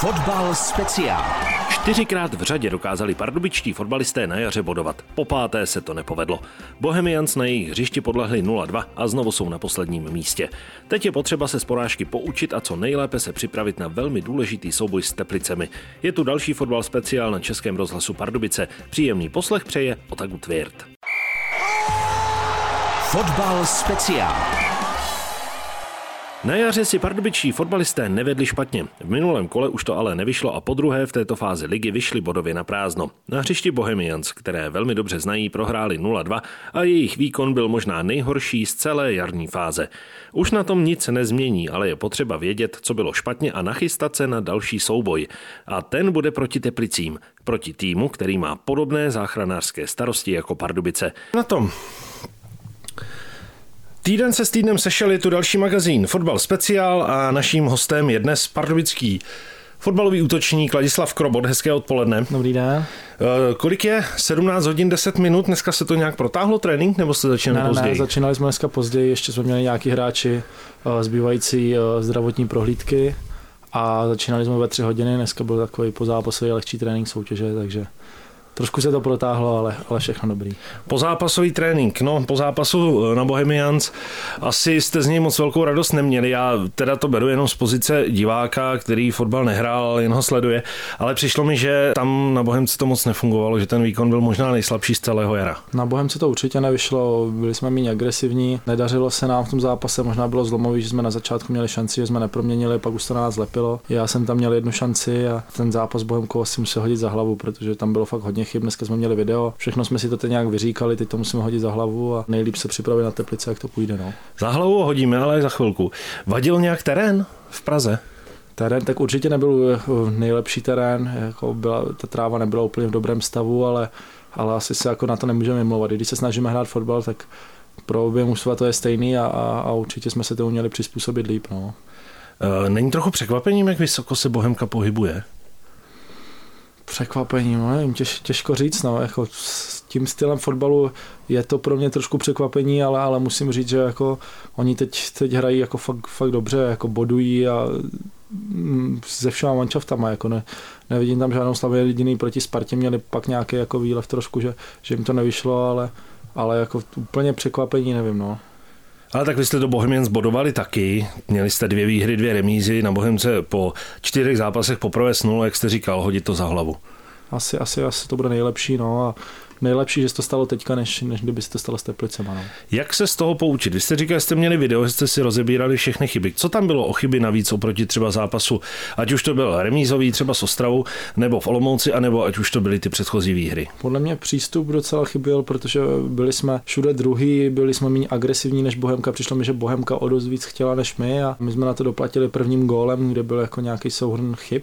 Fotbal speciál. Čtyřikrát v řadě dokázali pardubičtí fotbalisté na jaře bodovat. Po páté se to nepovedlo. Bohemians na jejich hřišti podlehli 0-2 a znovu jsou na posledním místě. Teď je potřeba se z porážky poučit a co nejlépe se připravit na velmi důležitý souboj s Teplicemi. Je tu další fotbal speciál na Českém rozhlasu Pardubice. Příjemný poslech přeje Otaku Tvěrt. Fotbal speciál. Na jaře si pardubičtí fotbalisté nevedli špatně. V minulém kole už to ale nevyšlo a po druhé v této fázi ligy vyšli bodově na prázdno. Na hřišti Bohemians, které velmi dobře znají, prohráli 0-2 a jejich výkon byl možná nejhorší z celé jarní fáze. Už na tom nic nezmění, ale je potřeba vědět, co bylo špatně a nachystat se na další souboj. A ten bude proti Teplicím, proti týmu, který má podobné záchranářské starosti jako Pardubice. Na tom Týden se s týdnem sešel je tu další magazín Fotbal speciál a naším hostem je dnes pardubický fotbalový útočník Ladislav Krobot. Hezké odpoledne. Dobrý den. Eh, kolik je? 17 hodin 10 minut? Dneska se to nějak protáhlo trénink nebo jste začínali ne, později? Ne, začínali jsme dneska později, ještě jsme měli nějaký hráči eh, zbývající eh, zdravotní prohlídky a začínali jsme ve 3 hodiny, dneska byl takový pozápasový lehčí trénink soutěže, takže trošku se to protáhlo, ale, ale všechno dobrý. Pozápasový trénink, no po zápasu eh, na Bohemians asi jste z něj moc velkou radost neměli. Já teda to beru jenom z pozice diváka, který fotbal nehrál, jen ho sleduje, ale přišlo mi, že tam na Bohemce to moc nefungovalo, že ten výkon byl možná nejslabší z celého jara. Na Bohemce to určitě nevyšlo, byli jsme méně agresivní, nedařilo se nám v tom zápase, možná bylo zlomový, že jsme na začátku měli šanci, že jsme neproměnili, pak už to na nás lepilo. Já jsem tam měl jednu šanci a ten zápas Bohemkou asi musel hodit za hlavu, protože tam bylo fakt hodně chyb. Dneska jsme měli video, všechno jsme si to teď nějak vyříkali, teď to musíme hodit za hlavu a nejlíp se připravit na teplice, jak to půjde. No. Za hlavu hodíme, ale za chvilku. Vadil nějak terén v Praze? Terén tak určitě nebyl jako nejlepší terén, jako byla, ta tráva nebyla úplně v dobrém stavu, ale, ale asi se jako na to nemůžeme mluvat. Když se snažíme hrát fotbal, tak pro obě mužstva to je stejný a, a, a určitě jsme se tomu měli přizpůsobit líp. No. E, není trochu překvapením, jak vysoko se Bohemka pohybuje? Překvapení, no, nevím, těž, těžko říct, no, jako s tím stylem fotbalu je to pro mě trošku překvapení, ale, ale musím říct, že jako oni teď, teď hrají jako fakt, fakt dobře, jako bodují a mm, se všema manšaftama, jako ne, nevidím tam žádnou slavu jediný proti Spartě, měli pak nějaký jako výlev trošku, že, že jim to nevyšlo, ale, ale jako úplně překvapení, nevím, no. Ale tak vy jste do Bohemians bodovali taky. Měli jste dvě výhry, dvě remízy. Na Bohemce po čtyřech zápasech poprvé s nulou, jak jste říkal, hodit to za hlavu. Asi, asi, asi to bude nejlepší. No a nejlepší, že se to stalo teďka, než, než kdyby se to stalo s Teplicema. No. Jak se z toho poučit? Vy jste říkal, že jste měli video, že jste si rozebírali všechny chyby. Co tam bylo o chyby navíc oproti třeba zápasu, ať už to byl remízový třeba s Ostravou, nebo v Olomouci, anebo ať už to byly ty předchozí výhry? Podle mě přístup docela chyběl, protože byli jsme všude druhý, byli jsme méně agresivní než Bohemka. Přišlo mi, že Bohemka o dost víc chtěla než my a my jsme na to doplatili prvním gólem, kde byl jako nějaký souhrn chyb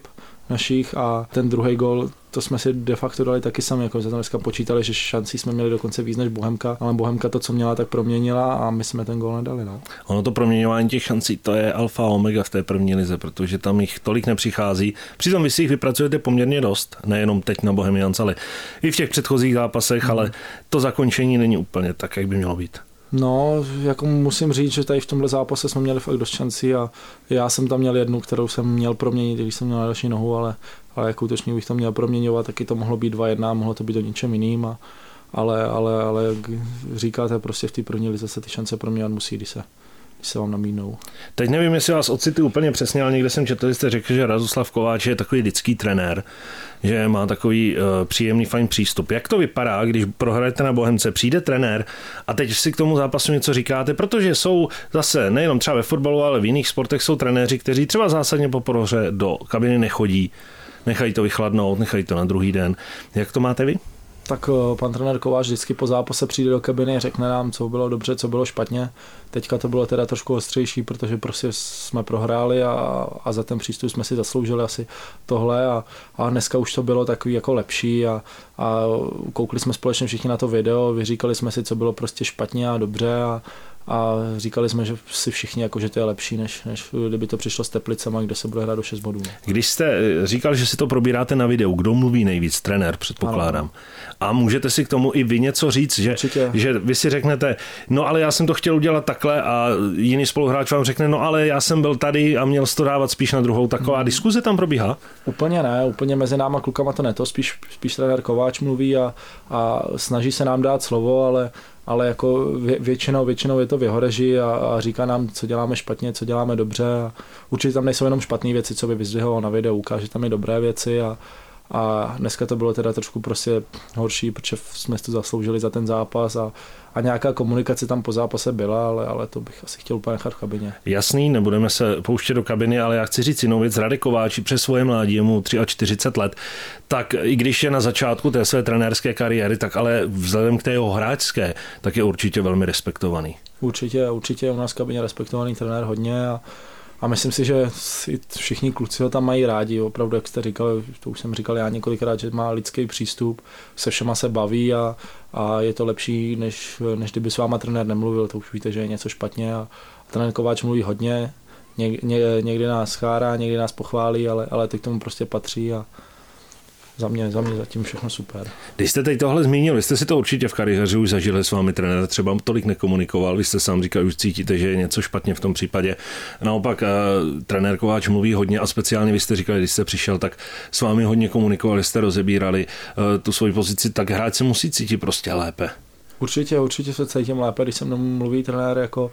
našich a ten druhý gol to jsme si de facto dali taky sami, jako jsme dneska počítali, že šancí jsme měli dokonce víc než Bohemka, ale Bohemka to, co měla, tak proměnila a my jsme ten gol nedali. No. Ono to proměňování těch šancí, to je alfa a omega v té první lize, protože tam jich tolik nepřichází. Přitom vy si jich vypracujete poměrně dost, nejenom teď na Bohemians, ale i v těch předchozích zápasech, hmm. ale to zakončení není úplně tak, jak by mělo být. No, jako musím říct, že tady v tomhle zápase jsme měli fakt dost šancí a já jsem tam měl jednu, kterou jsem měl proměnit, když jsem měl další nohu, ale, ale jako útočník bych to měl proměňovat, taky to mohlo být 2-1, mohlo to být o něčem jiným, a, ale, ale, ale jak říkáte, prostě v té první lize se ty šance proměňovat musí, když se, když se vám namínou. Teď nevím, jestli vás ocity úplně přesně, ale někde jsem četl, jste řekl, že Radoslav Kováč je takový lidský trenér, že má takový uh, příjemný, fajn přístup. Jak to vypadá, když prohrajete na Bohemce, přijde trenér a teď si k tomu zápasu něco říkáte, protože jsou zase nejenom třeba ve fotbalu, ale v jiných sportech jsou trenéři, kteří třeba zásadně po prohře do kabiny nechodí, nechají to vychladnout, nechají to na druhý den. Jak to máte vy? Tak eh, pan trenér Kováč vždycky po zápase přijde do kabiny, řekne nám, co bylo dobře, co bylo špatně. Teďka to bylo teda trošku ostřejší, protože prostě jsme prohráli a, a za ten přístup jsme si zasloužili asi tohle a, a dneska už to bylo takový jako lepší a, a koukli jsme společně všichni na to video, vyříkali jsme si, co bylo prostě špatně a dobře a, a říkali jsme, že si všichni, jako, že to je lepší, než, než kdyby to přišlo s Teplicema, kde se bude hrát do 6 bodů. Když jste eh, říkal, že si to probíráte na videu, kdo mluví nejvíc? Trenér, předpokládám. Ano. A můžete si k tomu i vy něco říct, že, že vy si řeknete, no ale já jsem to chtěl udělat takhle a jiný spoluhráč vám řekne, no ale já jsem byl tady a měl to dávat spíš na druhou. Taková hmm. diskuze tam probíhá? Úplně ne, úplně mezi náma klukama to ne, to spíš, spíš trenér Kováč mluví a, a snaží se nám dát slovo, ale ale jako vě, většinou, většinou je to v jeho režii a, a, říká nám, co děláme špatně, co děláme dobře. A určitě tam nejsou jenom špatné věci, co by vyzdvihoval na videu, ukáže tam i dobré věci a, a dneska to bylo teda trošku prostě horší, protože jsme to zasloužili za ten zápas a, a nějaká komunikace tam po zápase byla, ale, ale to bych asi chtěl úplně nechat v kabině. Jasný, nebudeme se pouštět do kabiny, ale já chci říct jinou věc. Radek Kováči přes svoje mládí, je mu 43 let, tak i když je na začátku té své trenérské kariéry, tak ale vzhledem k té jeho hráčské, tak je určitě velmi respektovaný. Určitě, určitě je u nás v kabině respektovaný trenér hodně a a myslím si, že všichni kluci ho tam mají rádi, opravdu, jak jste říkal, to už jsem říkal já několikrát, že má lidský přístup, se všema se baví a, a je to lepší, než, než kdyby s váma trenér nemluvil, to už víte, že je něco špatně a, a trenér Kováč mluví hodně, Ně, ně, někdy nás chárá, někdy nás pochválí, ale, ale ty k tomu prostě patří a, za mě, za mě zatím všechno super. Když jste teď tohle zmínil, vy jste si to určitě v kariéře už zažili s vámi trenér, třeba tolik nekomunikoval, vy jste sám říkal, už cítíte, že je něco špatně v tom případě. Naopak uh, trenér Kováč mluví hodně a speciálně vy jste říkali, když jste přišel, tak s vámi hodně komunikovali, jste rozebírali uh, tu svoji pozici, tak hráč se musí cítit prostě lépe. Určitě, určitě se cítím lépe, když se mnou mluví trenér jako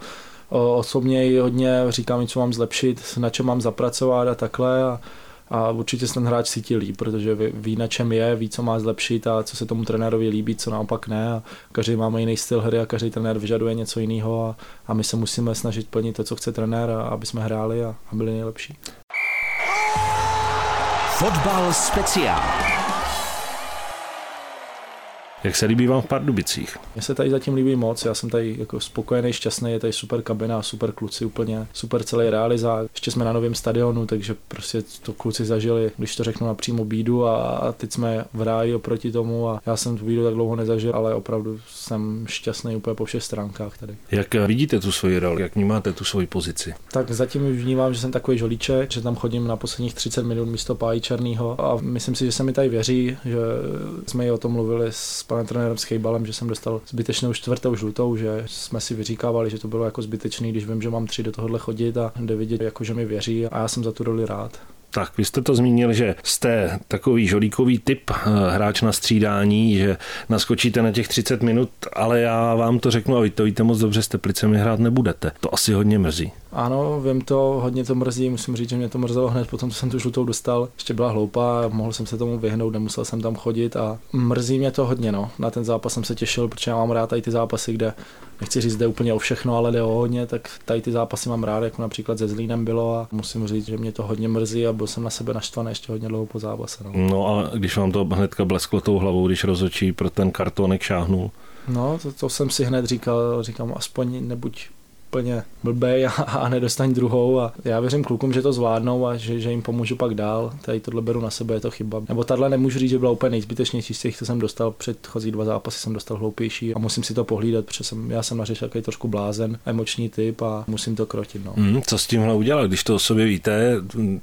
osobně hodně říká mi, co mám zlepšit, na čem mám zapracovat a takhle. A, a určitě se ten hráč cítí líp, protože ví, na čem je, ví, co má zlepšit a co se tomu trenérovi líbí, co naopak ne. A každý máme jiný styl hry a každý trenér vyžaduje něco jiného a, a my se musíme snažit plnit to, co chce trenér, a, aby jsme hráli a, a byli nejlepší. Fotbal speciál. Jak se líbí vám v Pardubicích? Mně se tady zatím líbí moc, já jsem tady jako spokojený, šťastný, je tady super kabina, super kluci úplně, super celý realizák. Ještě jsme na novém stadionu, takže prostě to kluci zažili, když to řeknu napřímo bídu a, teď jsme v ráji oproti tomu a já jsem tu bídu tak dlouho nezažil, ale opravdu jsem šťastný úplně po všech stránkách tady. Jak vidíte tu svoji roli, jak vnímáte tu svoji pozici? Tak zatím vnímám, že jsem takový žolíček, že tam chodím na posledních 30 minut místo pájí černýho a myslím si, že se mi tady věří, že jsme i o tom mluvili s panem trenérem s Chejbalem, že jsem dostal zbytečnou čtvrtou žlutou, že jsme si vyříkávali, že to bylo jako zbytečný, když vím, že mám tři do tohohle chodit a jde vidět, jako že mi věří a já jsem za tu roli rád. Tak, vy jste to zmínil, že jste takový žolíkový typ eh, hráč na střídání, že naskočíte na těch 30 minut, ale já vám to řeknu a vy to víte moc dobře, s Teplicemi hrát nebudete. To asi hodně mrzí. Ano, vím to, hodně to mrzí, musím říct, že mě to mrzelo hned potom, co jsem tu žlutou dostal. Ještě byla hloupá, mohl jsem se tomu vyhnout, nemusel jsem tam chodit a mrzí mě to hodně. No. Na ten zápas jsem se těšil, protože já mám rád tady ty zápasy, kde nechci říct, jde úplně o všechno, ale jde o hodně, tak tady ty zápasy mám rád, jako například ze Zlínem bylo a musím říct, že mě to hodně mrzí a byl jsem na sebe naštvaný ještě hodně dlouho po zápase. No, no a když vám to hnedka blesklo tou hlavou, když rozočí pro ten kartonek šáhnul? No, to, to jsem si hned říkal, říkám, aspoň nebuď úplně blbej a, a nedostaň druhou a já věřím klukům, že to zvládnou a že, že jim pomůžu pak dál. Tady tohle beru na sebe, je to chyba. Nebo tahle nemůžu říct, že byla úplně nejzbytečnější z těch, co jsem dostal předchozí dva zápasy, jsem dostal hloupější a musím si to pohlídat, protože jsem, já jsem na takový trošku blázen, emoční typ a musím to krotit. No. Mm, co s tímhle udělat, když to o sobě víte,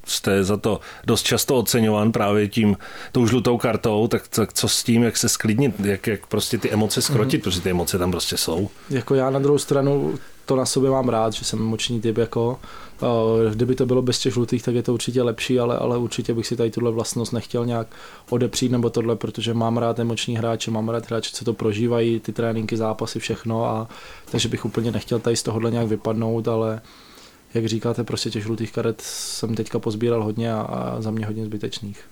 jste za to dost často oceňován právě tím tou žlutou kartou, tak, tak co s tím, jak se sklidnit, jak, jak prostě ty emoce skrotit, mm. protože ty emoce tam prostě jsou. Jako já na druhou stranu to na sobě mám rád, že jsem emoční typ jako. Kdyby to bylo bez těch žlutých, tak je to určitě lepší, ale, ale určitě bych si tady tuhle vlastnost nechtěl nějak odepřít nebo tohle, protože mám rád emoční hráče, mám rád hráče, co to prožívají, ty tréninky, zápasy, všechno a takže bych úplně nechtěl tady z tohohle nějak vypadnout, ale jak říkáte, prostě těch žlutých karet jsem teďka pozbíral hodně a, a za mě hodně zbytečných.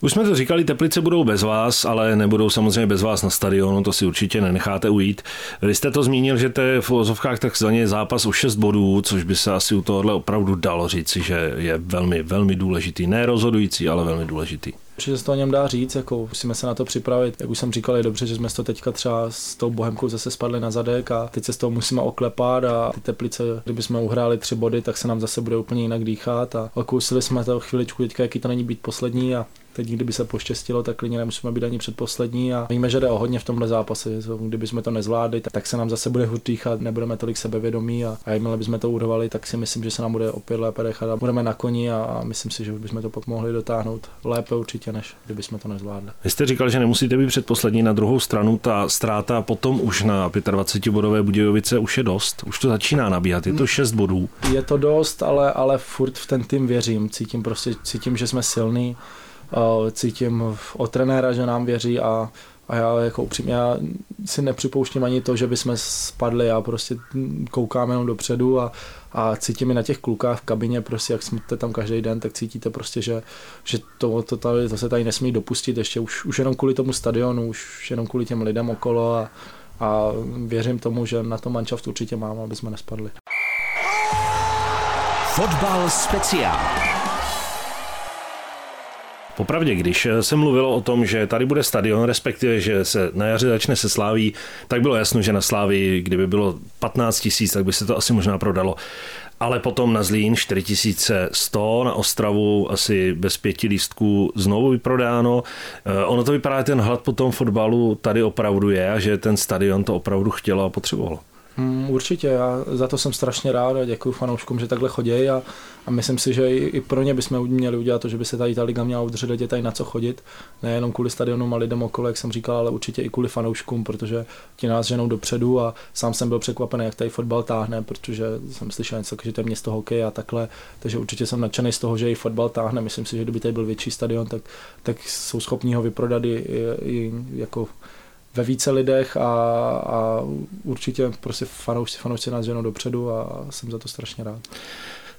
Už jsme to říkali, Teplice budou bez vás, ale nebudou samozřejmě bez vás na stadionu, to si určitě nenecháte ujít. Vy jste to zmínil, že to je v ozovkách takzvaně zápas o 6 bodů, což by se asi u tohohle opravdu dalo říci, že je velmi, velmi důležitý. Ne rozhodující, ale velmi důležitý. Určitě se to o něm dá říct, jako musíme se na to připravit. Jak už jsem říkal, je dobře, že jsme to teďka třeba s tou Bohemkou zase spadli na zadek a teď se z toho musíme oklepat a ty teplice, kdyby jsme uhráli tři body, tak se nám zase bude úplně jinak dýchat a okousili jsme to chviličku teďka, jaký to není být poslední a teď kdyby se poštěstilo, tak klidně nemusíme být ani předposlední a víme, že jde o hodně v tomhle zápase. Kdyby jsme to nezvládli, tak se nám zase bude hůř dýchat, nebudeme tolik sebevědomí a, a jakmile bychom to urvali, tak si myslím, že se nám bude opět lépe dechat a budeme na koni a, a myslím si, že bychom to pak mohli dotáhnout lépe určitě, než kdyby jsme to nezvládli. Vy jste říkal, že nemusíte být předposlední na druhou stranu, ta ztráta potom už na 25 bodové Budějovice už je dost, už to začíná nabíhat, je to 6 bodů. Je to dost, ale, ale furt v ten tým věřím, cítím prostě, cítím, že jsme silní, cítím od trenéra, že nám věří a, a já jako upřímně já si nepřipouštím ani to, že bychom spadli, já prostě koukám jenom dopředu a, a cítím i na těch klukách v kabině, prostě jak jsme tam každý den, tak cítíte prostě, že, že to, to, tady, to se tady nesmí dopustit ještě už, už jenom kvůli tomu stadionu, už jenom kvůli těm lidem okolo a, a věřím tomu, že na to manšaft určitě máme, aby jsme nespadli. Fotbal speciál. Popravdě, když se mluvilo o tom, že tady bude stadion, respektive, že se na jaře začne se Sláví, tak bylo jasno, že na Sláví, kdyby bylo 15 tisíc, tak by se to asi možná prodalo. Ale potom na Zlín 4100, na Ostravu asi bez pěti lístků znovu vyprodáno. Eh, ono to vypadá, ten hlad po tom fotbalu tady opravdu je a že ten stadion to opravdu chtělo a potřebovalo. Hmm, určitě, já za to jsem strašně rád a děkuji fanouškům, že takhle chodí a, a myslím si, že i, i pro ně bychom měli udělat to, že by se tady ta liga měla udržet, lidi tady na co chodit, nejenom kvůli stadionu a lidem okolo, jak jsem říkal, ale určitě i kvůli fanouškům, protože ti nás ženou dopředu a sám jsem byl překvapený, jak tady fotbal táhne, protože jsem slyšel něco, že to je město hokej a takhle, takže určitě jsem nadšený z toho, že i fotbal táhne, myslím si, že kdyby tady byl větší stadion, tak, tak jsou schopní ho vyprodat i, i, i jako ve více lidech a, a určitě prostě fanoušci, fanoušci nás ženou dopředu a jsem za to strašně rád.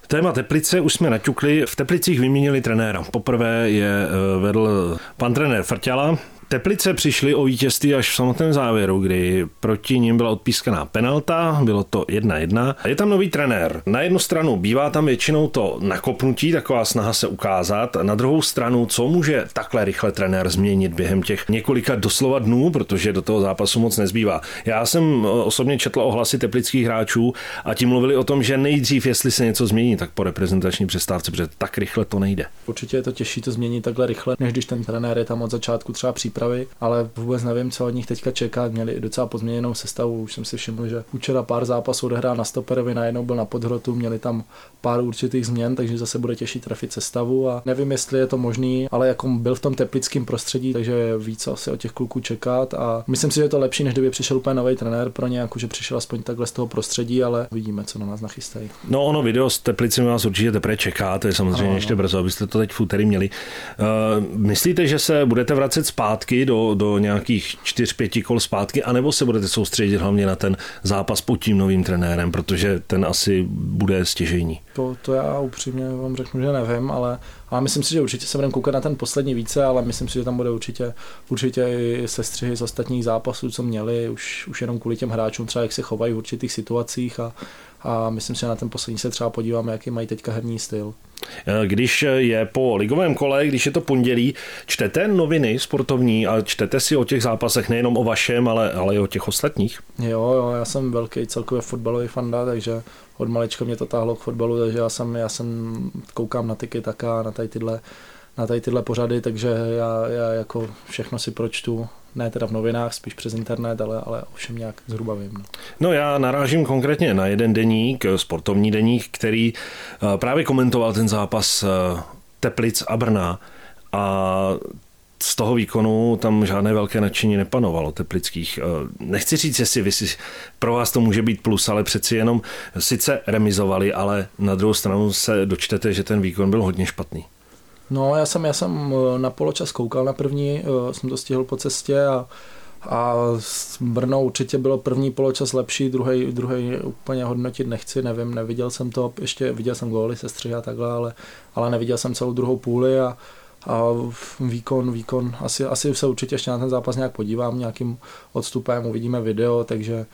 Téma Teplice už jsme naťukli. V Teplicích vyměnili trenéra. Poprvé je eh, vedl pan trenér Frťala, Teplice přišly o vítězství až v samotném závěru, kdy proti ním byla odpískaná penalta, bylo to 1-1. Je tam nový trenér. Na jednu stranu bývá tam většinou to nakopnutí, taková snaha se ukázat. Na druhou stranu, co může takhle rychle trenér změnit během těch několika doslova dnů, protože do toho zápasu moc nezbývá. Já jsem osobně četl ohlasy teplických hráčů a ti mluvili o tom, že nejdřív, jestli se něco změní, tak po reprezentační přestávce, protože tak rychle to nejde. Určitě je to těžší to změnit takhle rychle, než když ten trenér je tam od začátku třeba přípravy, ale vůbec nevím, co od nich teďka čeká. Měli docela pozměněnou sestavu, už jsem si všiml, že včera pár zápasů odehrál na stoperovi, najednou byl na podhrotu, měli tam pár určitých změn, takže zase bude těžší trefit sestavu a nevím, jestli je to možný, ale jako byl v tom teplickém prostředí, takže ví, co asi od těch kluků čekat a myslím si, že je to lepší, než kdyby přišel úplně nový trenér pro ně, jako že přišel aspoň takhle z toho prostředí, ale vidíme, co na nás nachystají. No ono video s Teplicemi vás určitě teprve čeká, to je samozřejmě no, ještě brzo, abyste to teď v úterý měli. Uh, myslíte, že se budete vracet zpátky do do, nějakých čtyř, pěti kol zpátky, anebo se budete soustředit hlavně na ten zápas pod tím novým trenérem, protože ten asi bude stěžejní? To, to já upřímně vám řeknu, že nevím, ale, ale myslím si, že určitě se budeme koukat na ten poslední více, ale myslím si, že tam bude určitě, určitě i sestřihy z ostatních zápasů, co měli, už, už jenom kvůli těm hráčům, třeba jak se chovají v určitých situacích a, a myslím si, že na ten poslední se třeba podíváme, jaký mají teďka herní styl. Eh, když je po ligovém kole, když je to pondělí, čtete noviny sportovní a čtete si o těch zápasech nejenom o vašem, ale, ale i o těch ostatních? Jo, jo, já jsem velký celkově fotbalový fanda, takže od malička mě to táhlo k fotbalu, takže já jsem, já jsem koukám na tyky taká, na tady tyhle, na tady tyhle pořady, takže já, já jako všechno si pročtu, ne teda v novinách, spíš přes internet, ale, ale ovšem nějak zhruba vím. No. no já narážím konkrétně na jeden deník, sportovní deník, který eh, právě komentoval ten zápas eh, Teplic a Brna a z toho výkonu tam žádné velké nadšení nepanovalo teplických. Eh, nechci říct, jestli vy si, pro vás to může být plus, ale přeci jenom sice remizovali, ale na druhou stranu se dočtete, že ten výkon byl hodně špatný. No, já jsem, já jsem eh, na poločas koukal na první, eh, jsem to stihl po cestě a, a s Brno určitě bylo první poločas lepší, druhý, druhý úplně hodnotit nechci, nevím, neviděl jsem to, ještě viděl jsem góly se střihy a takhle, ale, ale neviděl jsem celou druhou půli a, a výkon, výkon, asi, asi se určitě ještě na ten zápas nějak podívám nějakým odstupem, uvidíme video, takže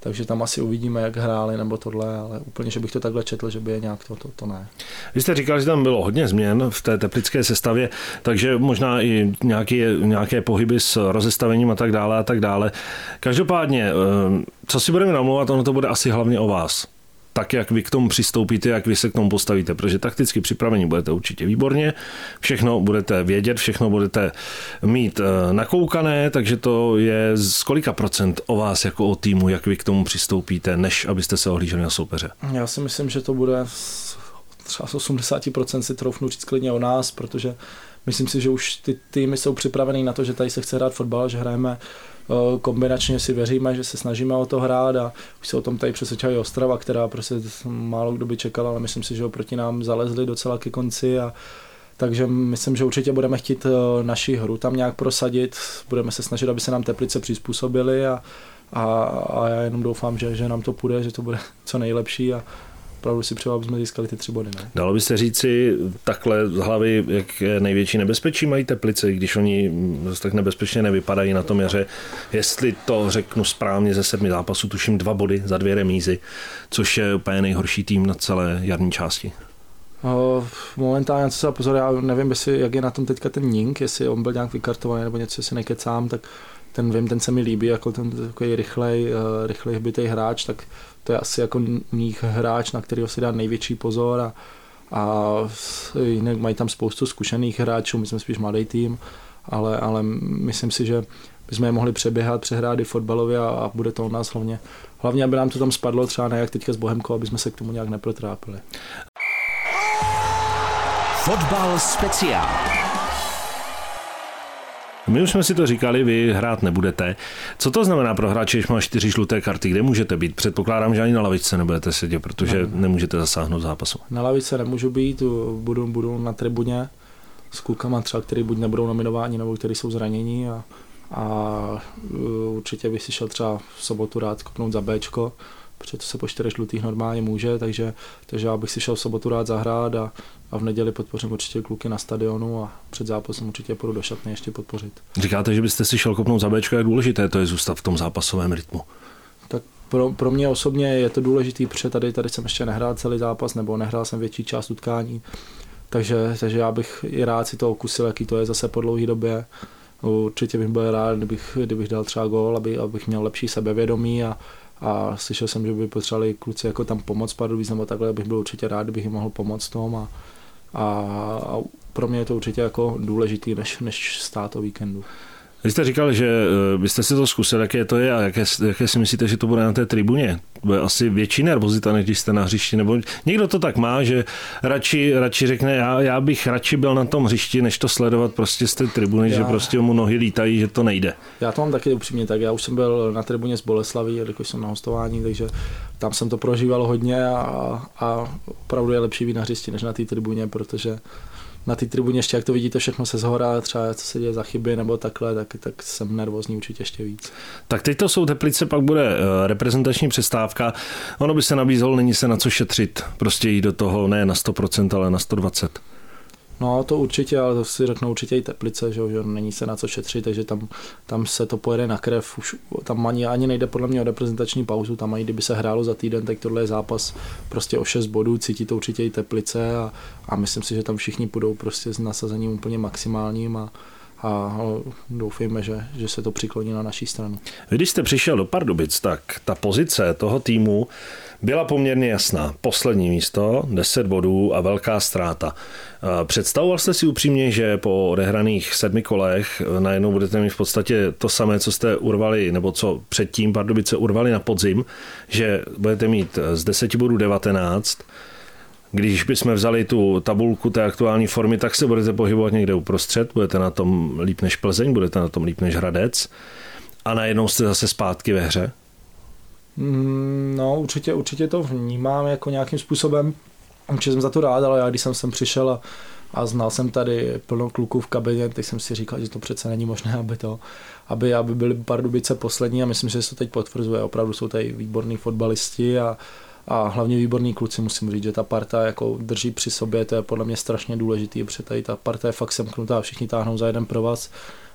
takže tam asi uvidíme, jak hráli nebo tohle, ale úplně, že bych to takhle četl, že by je nějak to, to, to ne. Vy jste říkal, že tam bylo hodně změn v té teplické sestavě, takže možná i nějaké, nějaké pohyby s rozestavením a tak dále a tak dále. Každopádně, eh, co si budeme namluvat, ono to bude asi hlavně o vás tak, jak vy k tomu přistoupíte, jak vy se k tomu postavíte, protože takticky připravení budete určitě výborně, všechno budete vědět, všechno budete mít eh, nakoukané, takže to je z kolika procent o vás jako o týmu, jak vy k tomu přistoupíte, než abyste se ohlíželi na soupeře? Já si myslím, že to bude třeba z 80% si troufnu říct klidně o nás, protože myslím si, že už ty týmy jsou připravený na to, že tady se chce hrát fotbal, že hrajeme kombinačně si věříme, že se snažíme o to hrát a už se o tom tady přesvědčila Ostrava, která prostě málo kdo by čekal, ale myslím si, že oproti nám zalezli docela ke konci a takže myslím, že určitě budeme chtít eh, naši hru tam nějak prosadit, budeme se snažit, aby se nám Teplice přizpůsobily a, a, a já jenom doufám, že, že nám to půjde, že to bude co nejlepší a, opravdu si přeju, aby jsme získali ty tři body. Ne? Dalo by se říci takhle z hlavy, jak největší nebezpečí mají teplice, když oni tak nebezpečně nevypadají na tom jaře. Jestli to řeknu správně ze sedmi zápasů, tuším dva body za dvě remízy, což je úplně nejhorší tým na celé jarní části. Momentálně, co se pozor, já nevím, jestli, jak je na tom teďka ten Nink, jestli on byl nějak vykartovaný nebo něco, jestli nekecám, tak ten vím, ten se mi líbí, jako ten takový rychlej, uh, rychlej hráč, tak to je asi jako mých hráč, na kterého si dá největší pozor a, a jinak mají tam spoustu zkušených hráčů, my jsme spíš mladý tým, ale, ale myslím si, že bychom je mohli přeběhat, přehrát i fotbalově a, a bude to u nás hlavně, hlavně, aby nám to tam spadlo třeba ne jak teďka s Bohemkou, aby jsme se k tomu nějak neprotrápili. Fotbal speciál. My už jsme si to říkali, vy hrát nebudete. Co to znamená pro hráče, když má čtyři žluté karty? Kde můžete být? Předpokládám, že ani na lavičce nebudete sedět, protože ne. nemůžete zasáhnout zápasu. Na lavičce nemůžu být, budu, budu na tribuně s klukama třeba, který buď nebudou nominováni, nebo který jsou zranění a, a určitě bych si šel třeba v sobotu rád kopnout za Bčko, protože to se po čtyřech žlutých normálně může, takže, takže já bych si šel v sobotu rád zahrát a, a v neděli podpořím určitě kluky na stadionu a před zápasem určitě půjdu do šatny ještě podpořit. Říkáte, že byste si šel kopnout za Bčko, jak důležité to je zůstat v tom zápasovém rytmu? Tak pro, pro mě osobně je to důležité, protože tady, tady jsem ještě nehrál celý zápas, nebo nehrál jsem větší část utkání, takže, takže já bych i rád si to okusil, jaký to je zase po dlouhé době. Určitě bych byl rád, kdybych, kdybych dal třeba gól, aby, abych měl lepší sebevědomí a, a slyšel jsem, že by potřebovali kluci jako tam pomoct Pardubic nebo takhle, bych byl určitě rád, kdybych jim mohl pomoct tom a, a, a pro mě je to určitě jako důležitý, než, než stát o víkendu. Vy jste říkal, že eh, byste si to zkusil, jaké to je a jaké, jaké si myslíte, že to bude na té tribuně? Bude asi větší nervozita, než když jste na hřišti, nebo někdo to tak má, že radši, radši řekne, já, já bych radši byl na tom hřišti, než to sledovat prostě z té tribuny, já, že prostě mu nohy lítají, že to nejde. Já to mám taky upřímně tak, já už jsem byl na tribuně z Boleslaví, jelikož jsem na hostování, takže tam jsem to prožíval hodně a, a opravdu je lepší být na hřišti, než na té tribuně, protože na té tribuně ještě, jak to vidíte všechno se zhora, třeba co se děje za chyby nebo takhle, tak, tak jsem nervózní určitě ještě víc. Tak teď to jsou Teplice, pak bude eh, reprezentační přestávka. Ono by se nabízelo, není se na co šetřit, prostě jít do toho ne na 100%, ale na 120%. No to určitě, ale to si řeknou určitě i Teplice, že, že není se na co šetřit, takže tam, tam se to pojede na krev, už tam ani, ani nejde podle mě o reprezentační pauzu, tam ani kdyby se hrálo za týden, tak tohle je zápas prostě o 6 bodů, cítí to určitě i Teplice a, a myslím si, že tam všichni půjdou prostě s nasazením úplně maximálním a, a doufejme, že, že se to přikloní na naší stranu. Když jste přišel do Pardubic, tak ta pozice toho týmu byla poměrně jasná. Poslední místo, 10 bodů a velká ztráta. Představoval jste si upřímně, že po odehraných sedmi kolech najednou budete mít v podstatě to samé, co jste urvali, nebo co předtím Pardubice urvali na podzim, že budete mít z 10 bodů 19, když bychom vzali tu tabulku té aktuální formy, tak se budete pohybovat někde uprostřed, budete na tom líp než Plzeň, budete na tom líp než Hradec a najednou jste zase zpátky ve hře. Mm, no, určitě, určitě to vnímám jako nějakým způsobem. Určitě jsem za to rád, ale já když jsem sem přišel a, a znal jsem tady plno kluků v kabině, tak jsem si říkal, že to přece není možné, aby to, aby, aby byly Pardubice poslední a myslím, že se to teď potvrzuje. Opravdu jsou tady výborní fotbalisti a, a hlavně výborní kluci, musím říct, že ta parta jako drží při sobě, to je podle mě strašně důležitý, protože tady ta parta je fakt semknutá, všichni táhnou za jeden pro vás.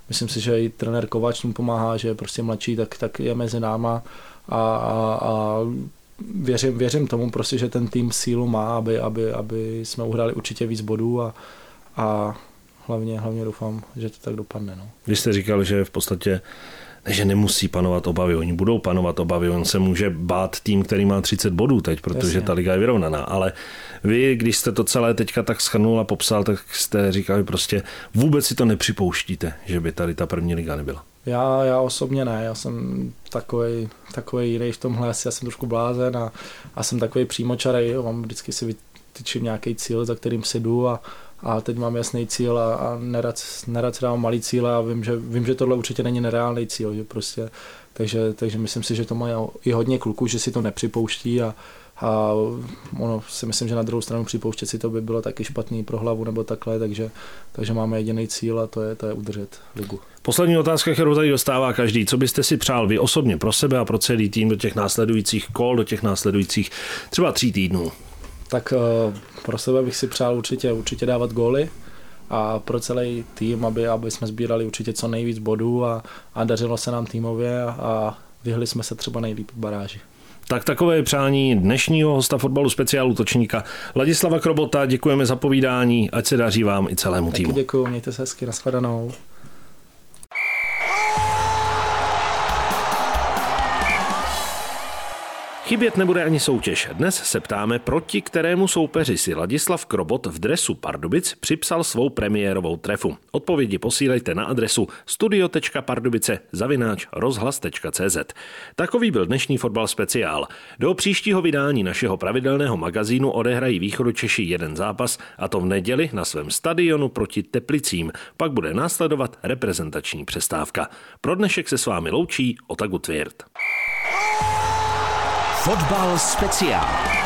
Myslím si, že i trenér Kováč mu pomáhá, že je prostě mladší, tak, tak je mezi náma a, a, a věřím, věřím tomu prostě, že ten tým sílu má, aby, aby, aby jsme uhrali určitě víc bodů a, a hlavně, hlavně doufám, že to tak dopadne. No. Když jste říkal, že v podstatě ne, že nemusí panovat obavy, oni budou panovat obavy, on se může bát tým, který má 30 bodů teď, protože Jasně. ta liga je vyrovnaná, ale vy, když jste to celé teďka tak schrnul a popsal, tak jste říkali prostě, vůbec si to nepřipouštíte, že by tady ta první liga nebyla. Já, já osobně ne, já jsem takový, takový jiný v tomhle, já jsem trošku blázen a, a jsem takový přímočarej, mám vždycky si vytyčím nějaký cíl, za kterým si jdu a, a teď mám jasný cíl a, a nerad, nerad dávám malý cíl a vím že, vím, že tohle určitě není nereálný cíl, že prostě, takže, takže myslím si, že to má i hodně kluků, že si to nepřipouští a, a ono si myslím, že na druhou stranu připouštět si to by bylo taky špatný pro hlavu nebo takhle, takže, takže máme jediný cíl a to je, to je udržet ligu. Poslední otázka, kterou tady dostává každý. Co byste si přál vy osobně pro sebe a pro celý tým do těch následujících kol, do těch následujících třeba tří týdnů? Tak uh, pro sebe bych si přál určitě, určitě dávat góly a pro celý tým, aby, aby jsme sbírali určitě co nejvíc bodů a, a dařilo se nám týmově a, a vyhli jsme se třeba nejlíp v baráži. Tak takové je přání dnešního hosta fotbalu speciálu točníka Ladislava Krobota. Děkujeme za povídání, ať se daří vám i celému týmu. Děkuji, mějte se hezky, nashledanou. Chybět nebude ani soutěž. Dnes se ptáme, proti kterému soupeři si Ladislav Krobot v dresu Pardubic připsal svou premiérovou trefu. Odpovědi posílejte na adresu studio.pardubice zavináč rozhlas.cz. Takový byl dnešní fotbal speciál. Do příštího vydání našeho pravidelného magazínu odehrají východu Češi jeden zápas a to v neděli na svém stadionu proti Teplicím. Pak bude následovat reprezentační přestávka. Pro dnešek se s vámi loučí Otagu Tvirt. Fotbal speciál.